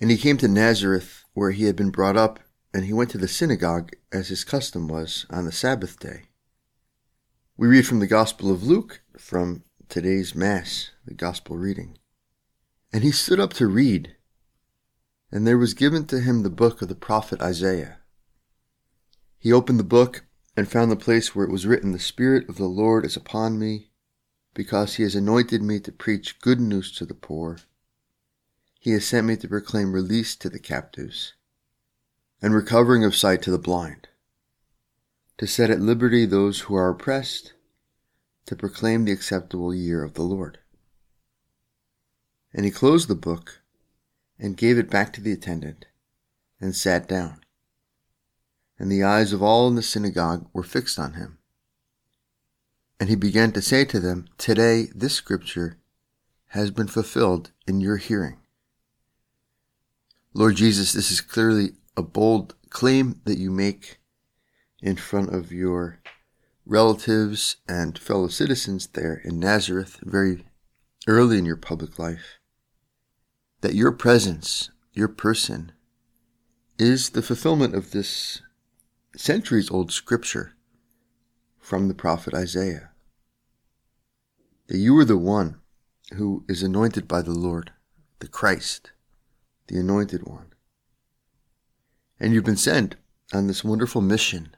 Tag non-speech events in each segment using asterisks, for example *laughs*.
And he came to Nazareth, where he had been brought up, and he went to the synagogue, as his custom was, on the Sabbath day. We read from the Gospel of Luke, from today's Mass, the Gospel reading. And he stood up to read, and there was given to him the book of the prophet Isaiah. He opened the book and found the place where it was written, The Spirit of the Lord is upon me, because he has anointed me to preach good news to the poor. He has sent me to proclaim release to the captives and recovering of sight to the blind, to set at liberty those who are oppressed, to proclaim the acceptable year of the Lord. And he closed the book and gave it back to the attendant and sat down. And the eyes of all in the synagogue were fixed on him. And he began to say to them, Today this scripture has been fulfilled in your hearing. Lord Jesus, this is clearly a bold claim that you make in front of your relatives and fellow citizens there in Nazareth very early in your public life. That your presence, your person, is the fulfillment of this centuries old scripture from the prophet Isaiah. That you are the one who is anointed by the Lord, the Christ, the anointed one. And you've been sent on this wonderful mission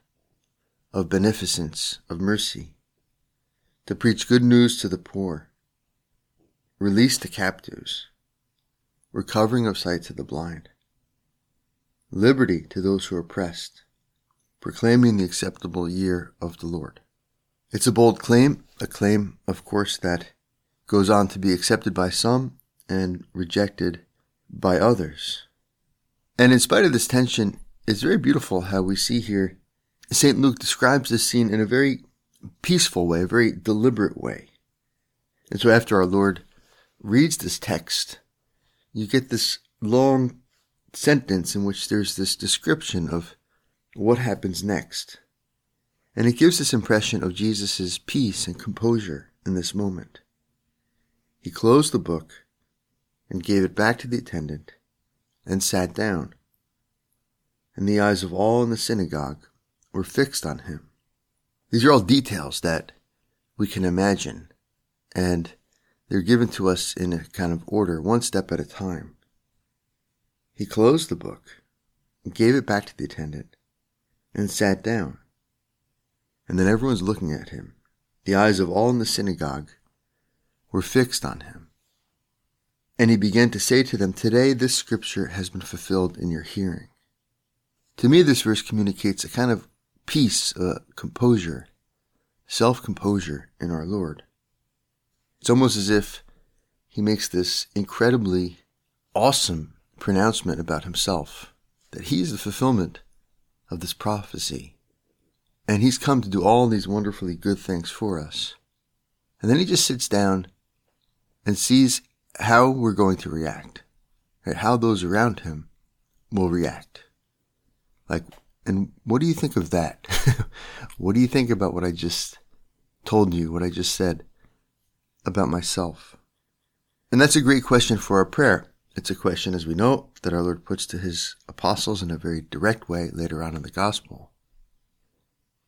of beneficence, of mercy, to preach good news to the poor, release the captives, recovering of sight to the blind, liberty to those who are oppressed, proclaiming the acceptable year of the Lord. It's a bold claim, a claim, of course, that goes on to be accepted by some and rejected by others. And in spite of this tension, it's very beautiful how we see here St. Luke describes this scene in a very peaceful way, a very deliberate way. And so after our Lord reads this text, you get this long sentence in which there's this description of what happens next. And it gives this impression of Jesus' peace and composure in this moment. He closed the book and gave it back to the attendant and sat down. And the eyes of all in the synagogue were fixed on him. These are all details that we can imagine, and they're given to us in a kind of order, one step at a time. He closed the book, gave it back to the attendant, and sat down. And then everyone's looking at him. The eyes of all in the synagogue were fixed on him. And he began to say to them, Today this scripture has been fulfilled in your hearing. To me, this verse communicates a kind of peace, uh, composure, self composure in our Lord. It's almost as if he makes this incredibly awesome pronouncement about himself that he's the fulfillment of this prophecy. And he's come to do all these wonderfully good things for us. And then he just sits down and sees how we're going to react, right? How those around him will react. Like, and what do you think of that? *laughs* what do you think about what I just told you, what I just said about myself? And that's a great question for our prayer. It's a question, as we know, that our Lord puts to his apostles in a very direct way later on in the gospel.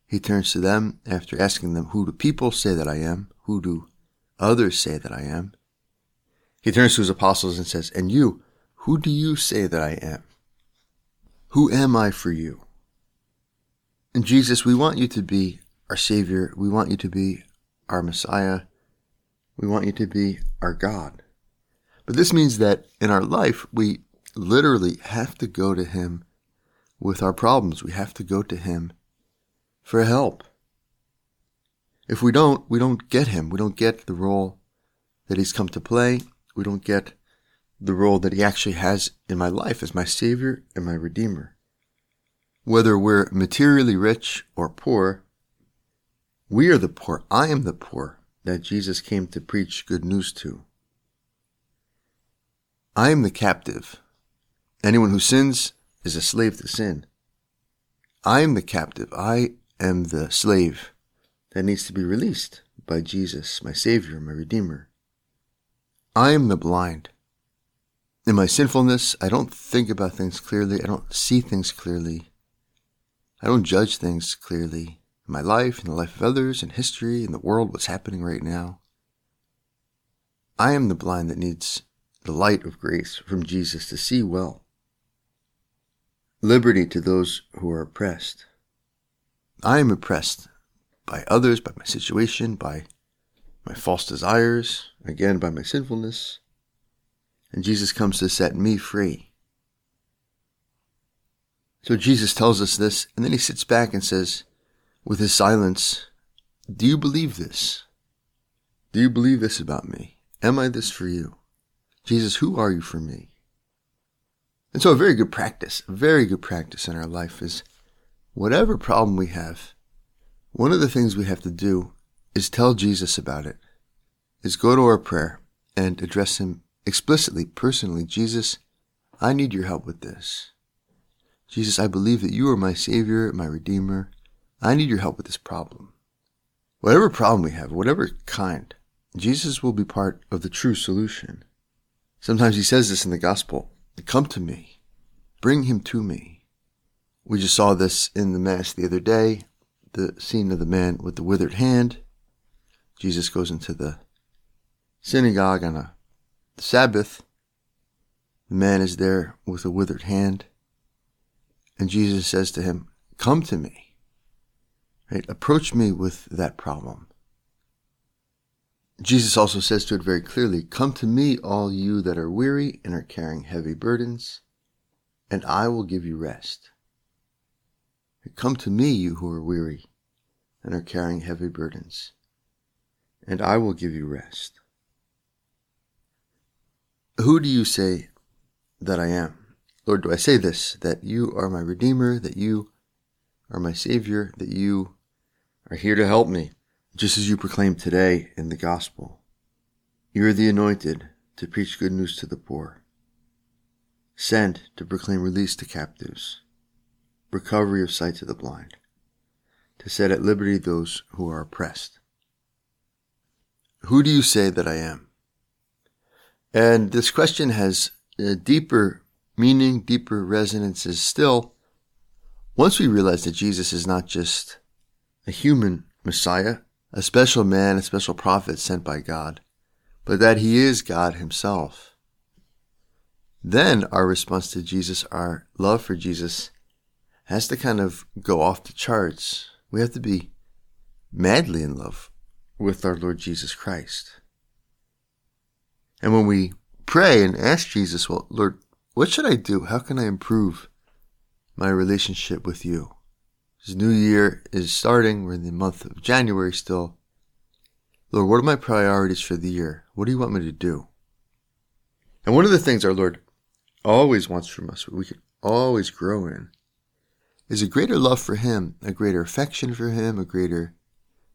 He turns to them after asking them, Who do people say that I am? Who do others say that I am? He turns to his apostles and says, And you, who do you say that I am? Who am I for you? And Jesus, we want you to be our Savior. We want you to be our Messiah. We want you to be our God. But this means that in our life, we literally have to go to Him with our problems. We have to go to Him for help. If we don't, we don't get Him. We don't get the role that He's come to play we don't get the role that he actually has in my life as my Savior and my Redeemer. Whether we're materially rich or poor, we are the poor. I am the poor that Jesus came to preach good news to. I am the captive. Anyone who sins is a slave to sin. I am the captive. I am the slave that needs to be released by Jesus, my Savior, my Redeemer. I am the blind. In my sinfulness, I don't think about things clearly. I don't see things clearly. I don't judge things clearly. In my life, in the life of others, in history, in the world, what's happening right now. I am the blind that needs the light of grace from Jesus to see well. Liberty to those who are oppressed. I am oppressed by others, by my situation, by my false desires, again by my sinfulness. And Jesus comes to set me free. So Jesus tells us this, and then he sits back and says, with his silence, Do you believe this? Do you believe this about me? Am I this for you? Jesus, who are you for me? And so a very good practice, a very good practice in our life is whatever problem we have, one of the things we have to do is tell Jesus about it, is go to our prayer and address him explicitly, personally. Jesus, I need your help with this. Jesus, I believe that you are my Savior, my Redeemer. I need your help with this problem. Whatever problem we have, whatever kind, Jesus will be part of the true solution. Sometimes he says this in the gospel Come to me, bring him to me. We just saw this in the Mass the other day the scene of the man with the withered hand. Jesus goes into the synagogue on a Sabbath. The man is there with a withered hand. And Jesus says to him, Come to me. Right? Approach me with that problem. Jesus also says to it very clearly, Come to me, all you that are weary and are carrying heavy burdens, and I will give you rest. Come to me, you who are weary and are carrying heavy burdens, and I will give you rest. Who do you say that I am? Lord, do I say this, that you are my Redeemer, that you are my Savior, that you are here to help me, just as you proclaim today in the gospel? You are the anointed to preach good news to the poor, sent to proclaim release to captives recovery of sight to the blind, to set at liberty those who are oppressed. Who do you say that I am? And this question has a deeper meaning, deeper resonances still once we realize that Jesus is not just a human Messiah, a special man, a special prophet sent by God, but that he is God himself. Then our response to Jesus, our love for Jesus, has to kind of go off the charts. We have to be madly in love with our Lord Jesus Christ. And when we pray and ask Jesus, well, Lord, what should I do? How can I improve my relationship with you? This new year is starting. We're in the month of January still. Lord, what are my priorities for the year? What do you want me to do? And one of the things our Lord always wants from us, we can always grow in, is a greater love for Him, a greater affection for Him, a greater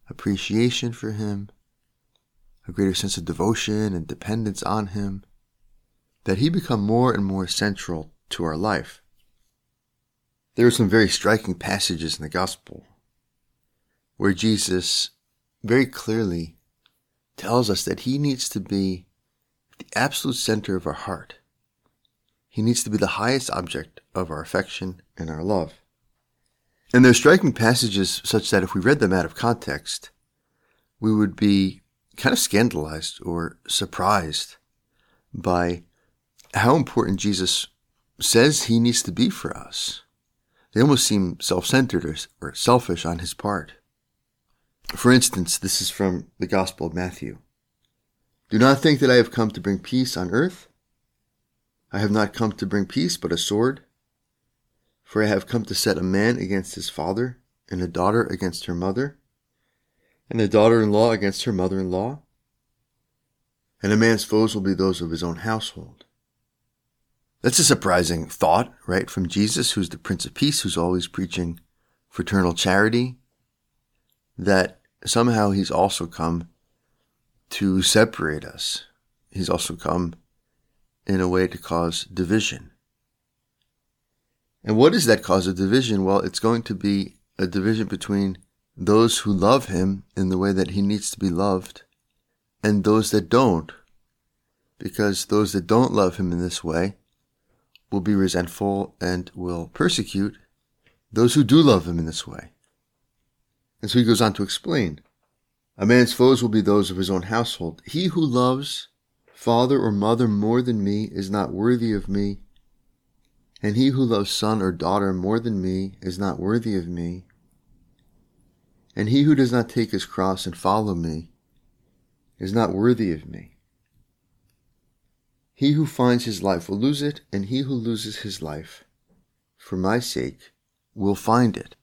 appreciation for Him, a greater sense of devotion and dependence on Him, that He become more and more central to our life. There are some very striking passages in the Gospel where Jesus very clearly tells us that He needs to be the absolute center of our heart. He needs to be the highest object of our affection and our love. And they're striking passages such that if we read them out of context, we would be kind of scandalized or surprised by how important Jesus says he needs to be for us. They almost seem self-centered or, or, selfish on his part. For instance, this is from the Gospel of Matthew. Do not think that I have come to bring peace on earth. I have not come to bring peace, but a sword. For I have come to set a man against his father, and a daughter against her mother, and a daughter in law against her mother in law. And a man's foes will be those of his own household. That's a surprising thought, right? From Jesus, who's the Prince of Peace, who's always preaching fraternal charity, that somehow he's also come to separate us. He's also come in a way to cause division. And what is that cause of division? Well, it's going to be a division between those who love him in the way that he needs to be loved and those that don't. Because those that don't love him in this way will be resentful and will persecute those who do love him in this way. And so he goes on to explain a man's foes will be those of his own household. He who loves father or mother more than me is not worthy of me, and he who loves son or daughter more than me is not worthy of me. And he who does not take his cross and follow me is not worthy of me. He who finds his life will lose it, and he who loses his life for my sake will find it.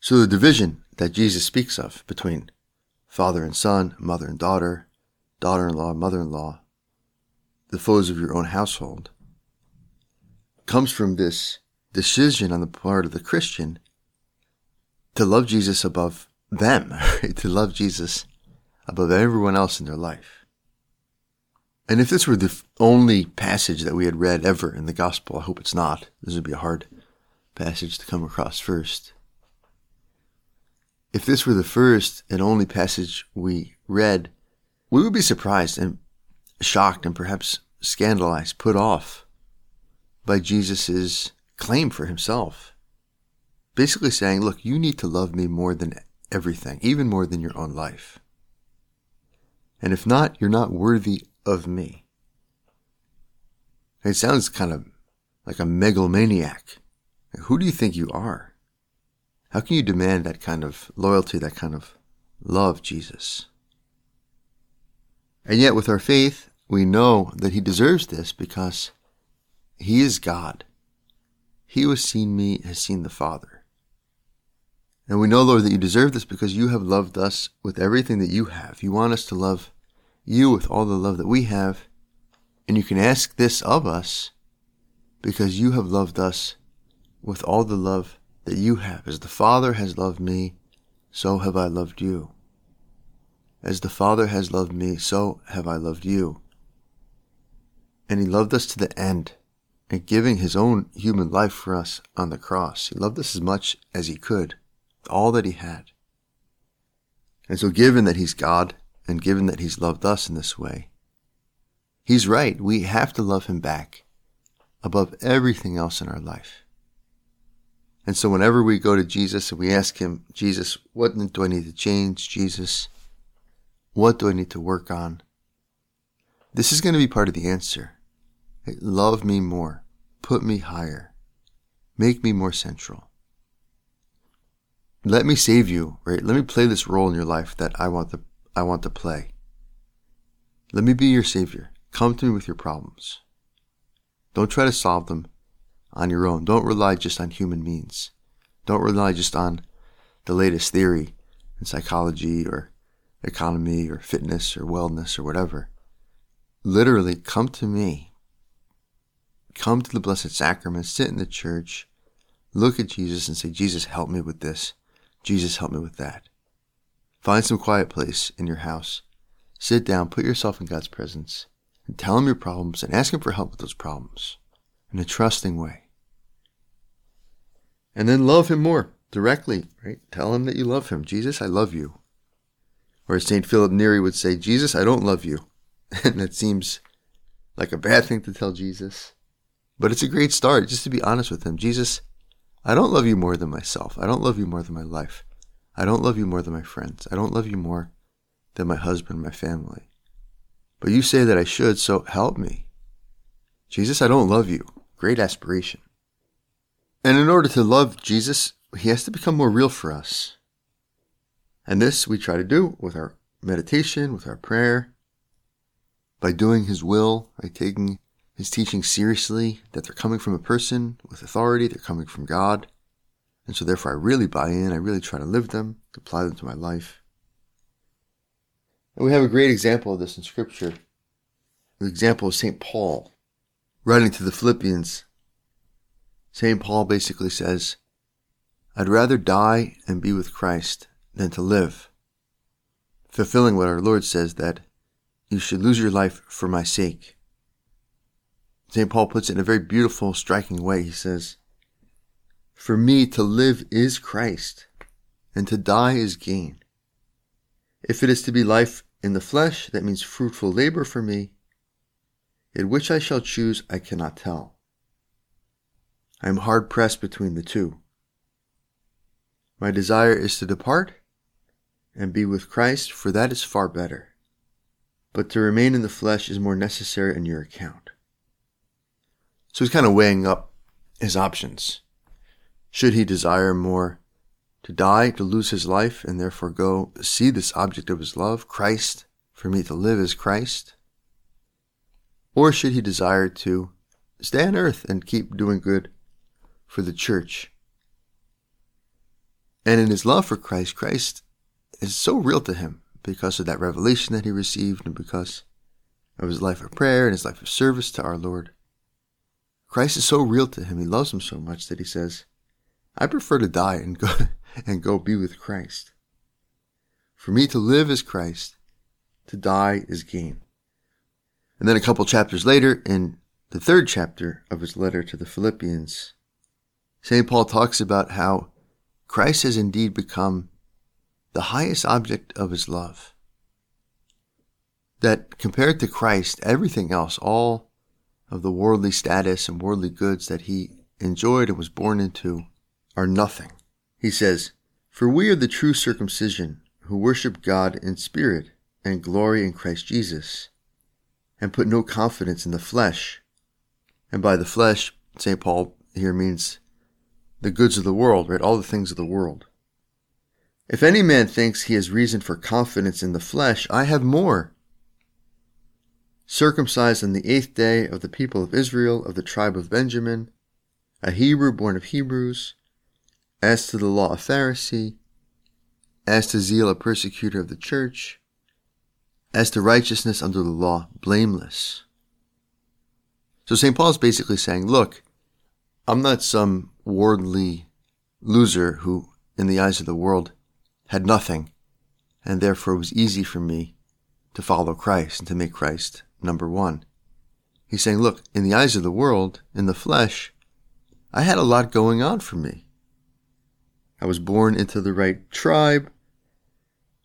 So the division that Jesus speaks of between father and son, mother and daughter, daughter in law, mother in law, the foes of your own household, comes from this decision on the part of the Christian to love Jesus above them, *laughs* to love Jesus above everyone else in their life. And if this were the only passage that we had read ever in the gospel, I hope it's not. This would be a hard passage to come across first. If this were the first and only passage we read, we would be surprised and shocked and perhaps scandalized, put off by Jesus' claim for himself. Basically saying, look, you need to love me more than everything, even more than your own life. And if not, you're not worthy of me. It sounds kind of like a megalomaniac. Who do you think you are? How can you demand that kind of loyalty, that kind of love, Jesus? And yet, with our faith, we know that He deserves this because He is God. He who has seen me has seen the Father. And we know, Lord, that you deserve this because you have loved us with everything that you have. You want us to love you with all the love that we have. And you can ask this of us because you have loved us with all the love that you have. As the Father has loved me, so have I loved you. As the Father has loved me, so have I loved you. And He loved us to the end, and giving His own human life for us on the cross. He loved us as much as He could, all that He had. And so, given that He's God, and given that He's loved us in this way, He's right. We have to love Him back above everything else in our life. And so whenever we go to Jesus and we ask Him, Jesus, what do I need to change? Jesus, what do I need to work on? This is going to be part of the answer. Love me more. Put me higher. Make me more central. Let me save you, right? Let me play this role in your life that I want to I want to play. Let me be your savior. Come to me with your problems. Don't try to solve them on your own. Don't rely just on human means. Don't rely just on the latest theory in psychology or economy or fitness or wellness or whatever. Literally, come to me. Come to the Blessed Sacrament, sit in the church, look at Jesus and say, Jesus, help me with this. Jesus, help me with that. Find some quiet place in your house. Sit down, put yourself in God's presence, and tell Him your problems and ask Him for help with those problems in a trusting way. And then love Him more directly, right? Tell Him that you love Him. Jesus, I love you. Or as St. Philip Neri would say, Jesus, I don't love you. *laughs* And that seems like a bad thing to tell Jesus. But it's a great start just to be honest with Him. Jesus, I don't love you more than myself. I don't love you more than my life. I don't love you more than my friends. I don't love you more than my husband, my family. But you say that I should, so help me. Jesus, I don't love you. Great aspiration. And in order to love Jesus, he has to become more real for us. And this we try to do with our meditation, with our prayer, by doing his will, by taking his teaching seriously, that they're coming from a person with authority, they're coming from God. And so therefore I really buy in, I really try to live them, apply them to my life. And we have a great example of this in Scripture. The example of St. Paul. writing to the Philippians, St. Paul basically says, I'd rather die and be with Christ than to live, fulfilling what our Lord says that you should lose your life for my sake. St. Paul puts it in a very beautiful, striking way. He says, For me to live is Christ, and to die is gain. If it is to be life in the flesh, that means fruitful labor for me. In which I shall choose, I cannot tell. I am hard pressed between the two. My desire is to depart and be with Christ, for that is far better. But to remain in the flesh is more necessary on your account. So he's kind of weighing up his options. Should he desire more to die, to lose his life, and therefore go see this object of his love, Christ, for me to live as Christ? Or should he desire to stay on earth and keep doing good for the church? And in his love for Christ, Christ is so real to him because of that revelation that he received and because of his life of prayer and his life of service to our Lord. Christ is so real to him, he loves him so much that he says, I prefer to die and go *laughs* and go be with Christ. For me to live is Christ, to die is gain. And then a couple chapters later, in the third chapter of his letter to the Philippians, St. Paul talks about how Christ has indeed become the highest object of his love. That compared to Christ, everything else, all of the worldly status and worldly goods that he enjoyed and was born into, are nothing. He says, For we are the true circumcision, who worship God in spirit and glory in Christ Jesus, and put no confidence in the flesh. And by the flesh, St. Paul here means the goods of the world, right? All the things of the world. If any man thinks he has reason for confidence in the flesh, I have more. Circumcised on the eighth day of the people of Israel, of the tribe of Benjamin, a Hebrew born of Hebrews, as to the law, a Pharisee. As to zeal, a persecutor of the church. As to righteousness under the law, blameless. So St. Paul is basically saying, look, I'm not some worldly loser who, in the eyes of the world, had nothing, and therefore it was easy for me to follow Christ and to make Christ number one. He's saying, look, in the eyes of the world, in the flesh, I had a lot going on for me. I was born into the right tribe.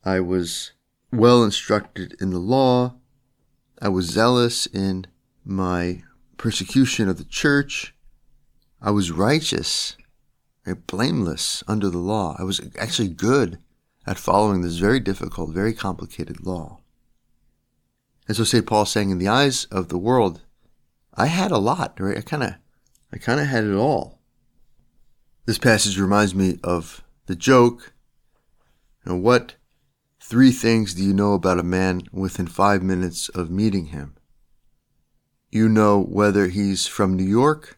I was well instructed in the law. I was zealous in my persecution of the church. I was righteous, right? blameless under the law. I was actually good at following this very difficult, very complicated law. And so St. Paul saying, in the eyes of the world, I had a lot, right? I kind of, I kind of had it all. This passage reminds me of the joke. You know, what three things do you know about a man within five minutes of meeting him? You know whether he's from New York,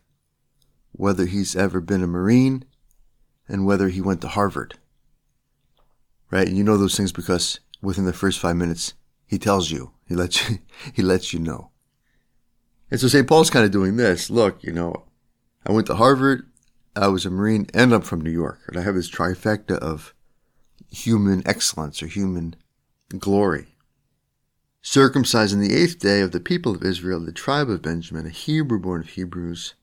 whether he's ever been a Marine, and whether he went to Harvard. Right? And you know those things because within the first five minutes, he tells you. He lets you, *laughs* he lets you know. And so St. Paul's kind of doing this. Look, you know, I went to Harvard. I was a Marine and I'm from New York. And I have this trifecta of human excellence or human glory. Circumcised in the eighth day of the people of Israel, the tribe of Benjamin, a Hebrew born of Hebrews.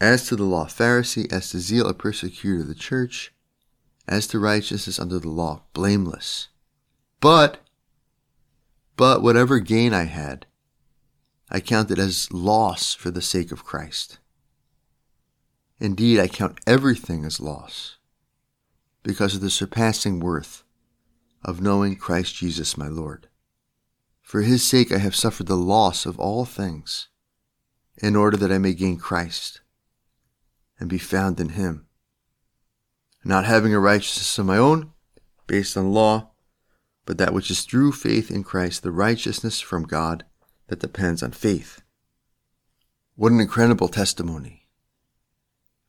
As to the law, Pharisee, as to zeal, a persecutor of the church. As to righteousness under the law, blameless. But, but whatever gain I had, I counted as loss for the sake of Christ. Indeed, I count everything as loss because of the surpassing worth of knowing Christ Jesus my Lord. For his sake I have suffered the loss of all things, in order that I may gain Christ and be found in him. Not having a righteousness of my own, based on law, but that which is through faith in Christ, the righteousness from God that depends on faith. What an incredible testimony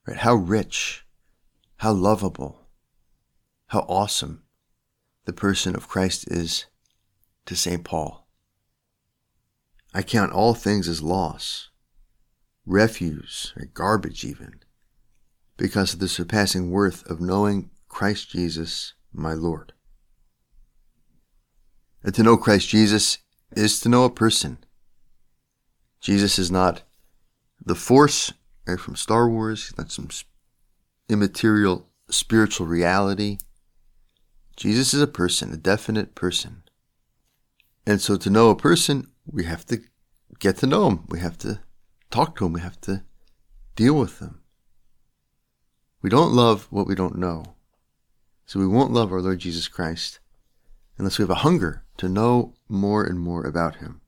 Right? How rich, how lovable, how awesome the person of Christ is to St. Paul. I count all things as loss refuse or garbage even because of the surpassing worth of knowing Christ Jesus, my Lord. And to know Christ Jesus is to know a person. Jesus is not the force right, from Star Wars, not some immaterial spiritual reality. Jesus is a person, a definite person. And so to know a person, we have to get to know him. We have to talk to him. We have to deal with them. We don't love what we don't know. So we won't love our Lord Jesus Christ unless we have a hunger to know more and more about him.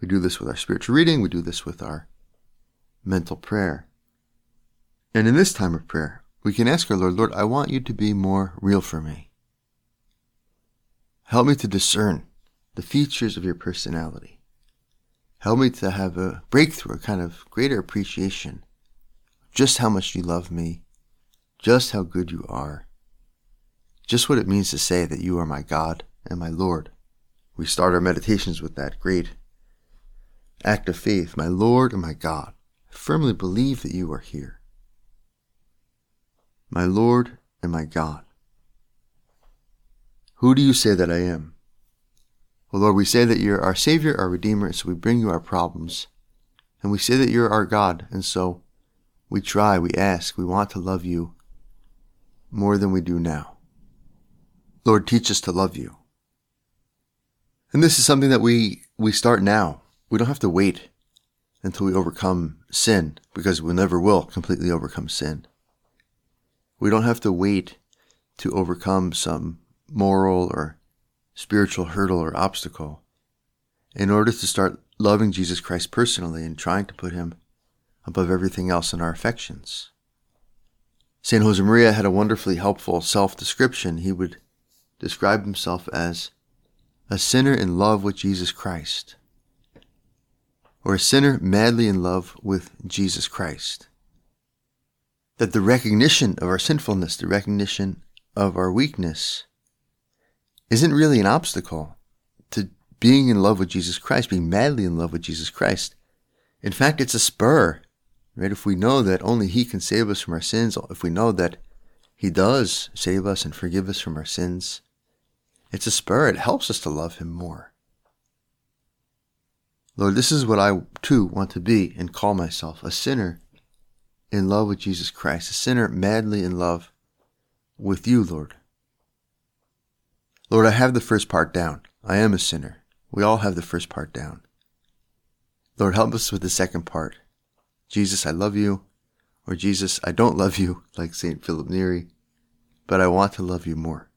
We do this with our spiritual reading. We do this with our mental prayer. And in this time of prayer, we can ask our Lord, Lord, I want you to be more real for me. Help me to discern the features of your personality. Help me to have a breakthrough, a kind of greater appreciation just how much you love me, just how good you are, just what it means to say that you are my God and my Lord. We start our meditations with that great act of faith, my Lord and my God. I firmly believe that you are here. My Lord and my God. Who do you say that I am? Well, Lord, we say that you're our Savior, our Redeemer, and so we bring you our problems. And we say that you're our God, and so we try, we ask, we want to love you more than we do now. Lord, teach us to love you. And this is something that we, we start now. We don't have to wait until we overcome sin, because we never will completely overcome sin. We don't have to wait to overcome some moral or spiritual hurdle or obstacle in order to start loving Jesus Christ personally and trying to put him above everything else in our affections. St. Josemaria had a wonderfully helpful self description. He would describe himself as a sinner in love with Jesus Christ, or a sinner madly in love with Jesus Christ. That the recognition of our sinfulness, the recognition of our weakness, isn't really an obstacle to being in love with Jesus Christ, being madly in love with Jesus Christ. In fact, it's a spur, right? If we know that only He can save us from our sins, if we know that He does save us and forgive us from our sins, it's a spur. It helps us to love Him more. Lord, this is what I too want to be and call myself a sinner in love with Jesus Christ, a sinner madly in love with you, Lord. Lord, I have the first part down. I am a sinner. We all have the first part down. Lord, help us with the second part. Jesus, I love you. Or Jesus, I don't love you, like St. Philip Neri, but I want to love you more.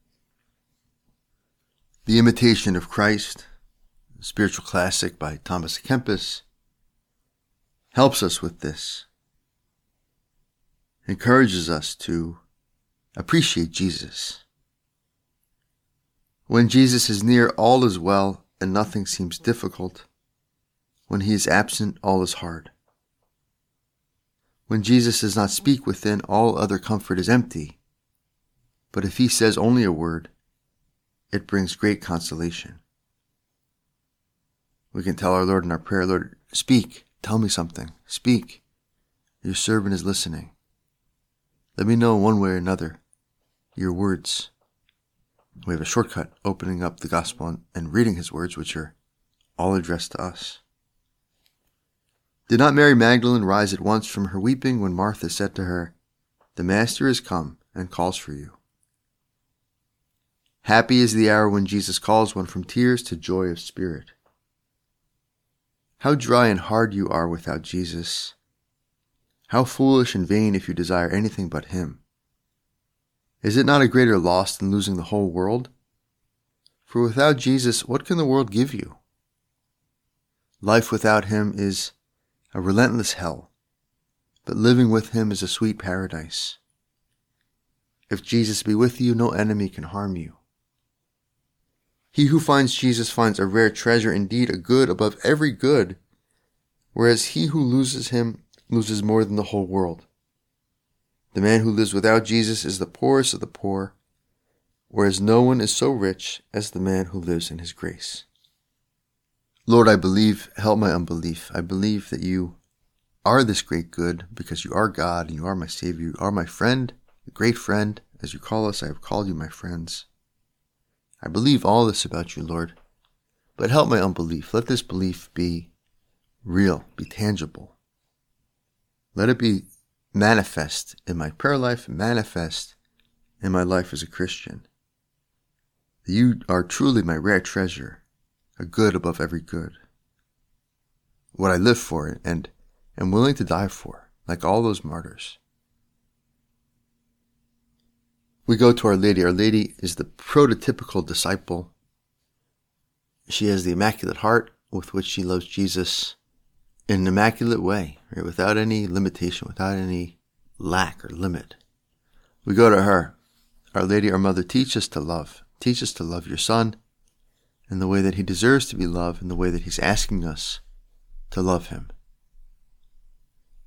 The Imitation of Christ, a spiritual classic by Thomas Kempis, helps us with this, encourages us to appreciate Jesus when Jesus is near, all is well, and nothing seems difficult. When he is absent, all is hard. When Jesus does not speak within, all other comfort is empty. But if he says only a word, it brings great consolation. We can tell our Lord in our prayer, Lord, speak, tell me something, speak. Your servant is listening. Let me know one way or another your words. We have a shortcut opening up the gospel and reading his words, which are all addressed to us. Did not Mary Magdalene rise at once from her weeping when Martha said to her, The Master is come and calls for you? Happy is the hour when Jesus calls one from tears to joy of spirit. How dry and hard you are without Jesus. How foolish and vain if you desire anything but Him. Is it not a greater loss than losing the whole world? For without Jesus, what can the world give you? Life without him is a relentless hell, but living with him is a sweet paradise. If Jesus be with you, no enemy can harm you. He who finds Jesus finds a rare treasure, indeed a good above every good, whereas he who loses him loses more than the whole world. The man who lives without Jesus is the poorest of the poor, whereas no one is so rich as the man who lives in his grace. Lord, I believe, help my unbelief. I believe that you are this great good, because you are God and you are my Savior, you are my friend, a great friend. As you call us, I have called you my friends. I believe all this about you, Lord, but help my unbelief. Let this belief be real, be tangible. Let it be manifest in my prayer life, manifest in my life as a Christian. You are truly my rare treasure, a good above every good. What I live for and am willing to die for, like all those martyrs. We go to Our Lady. Our Lady is the prototypical disciple. She has the immaculate heart with which she loves Jesus in an immaculate way, right? without any limitation, without any lack or limit. We go to her. Our Lady, our Mother, teach us to love. Teach us to love your Son in the way that he deserves to be loved, in the way that he's asking us to love him.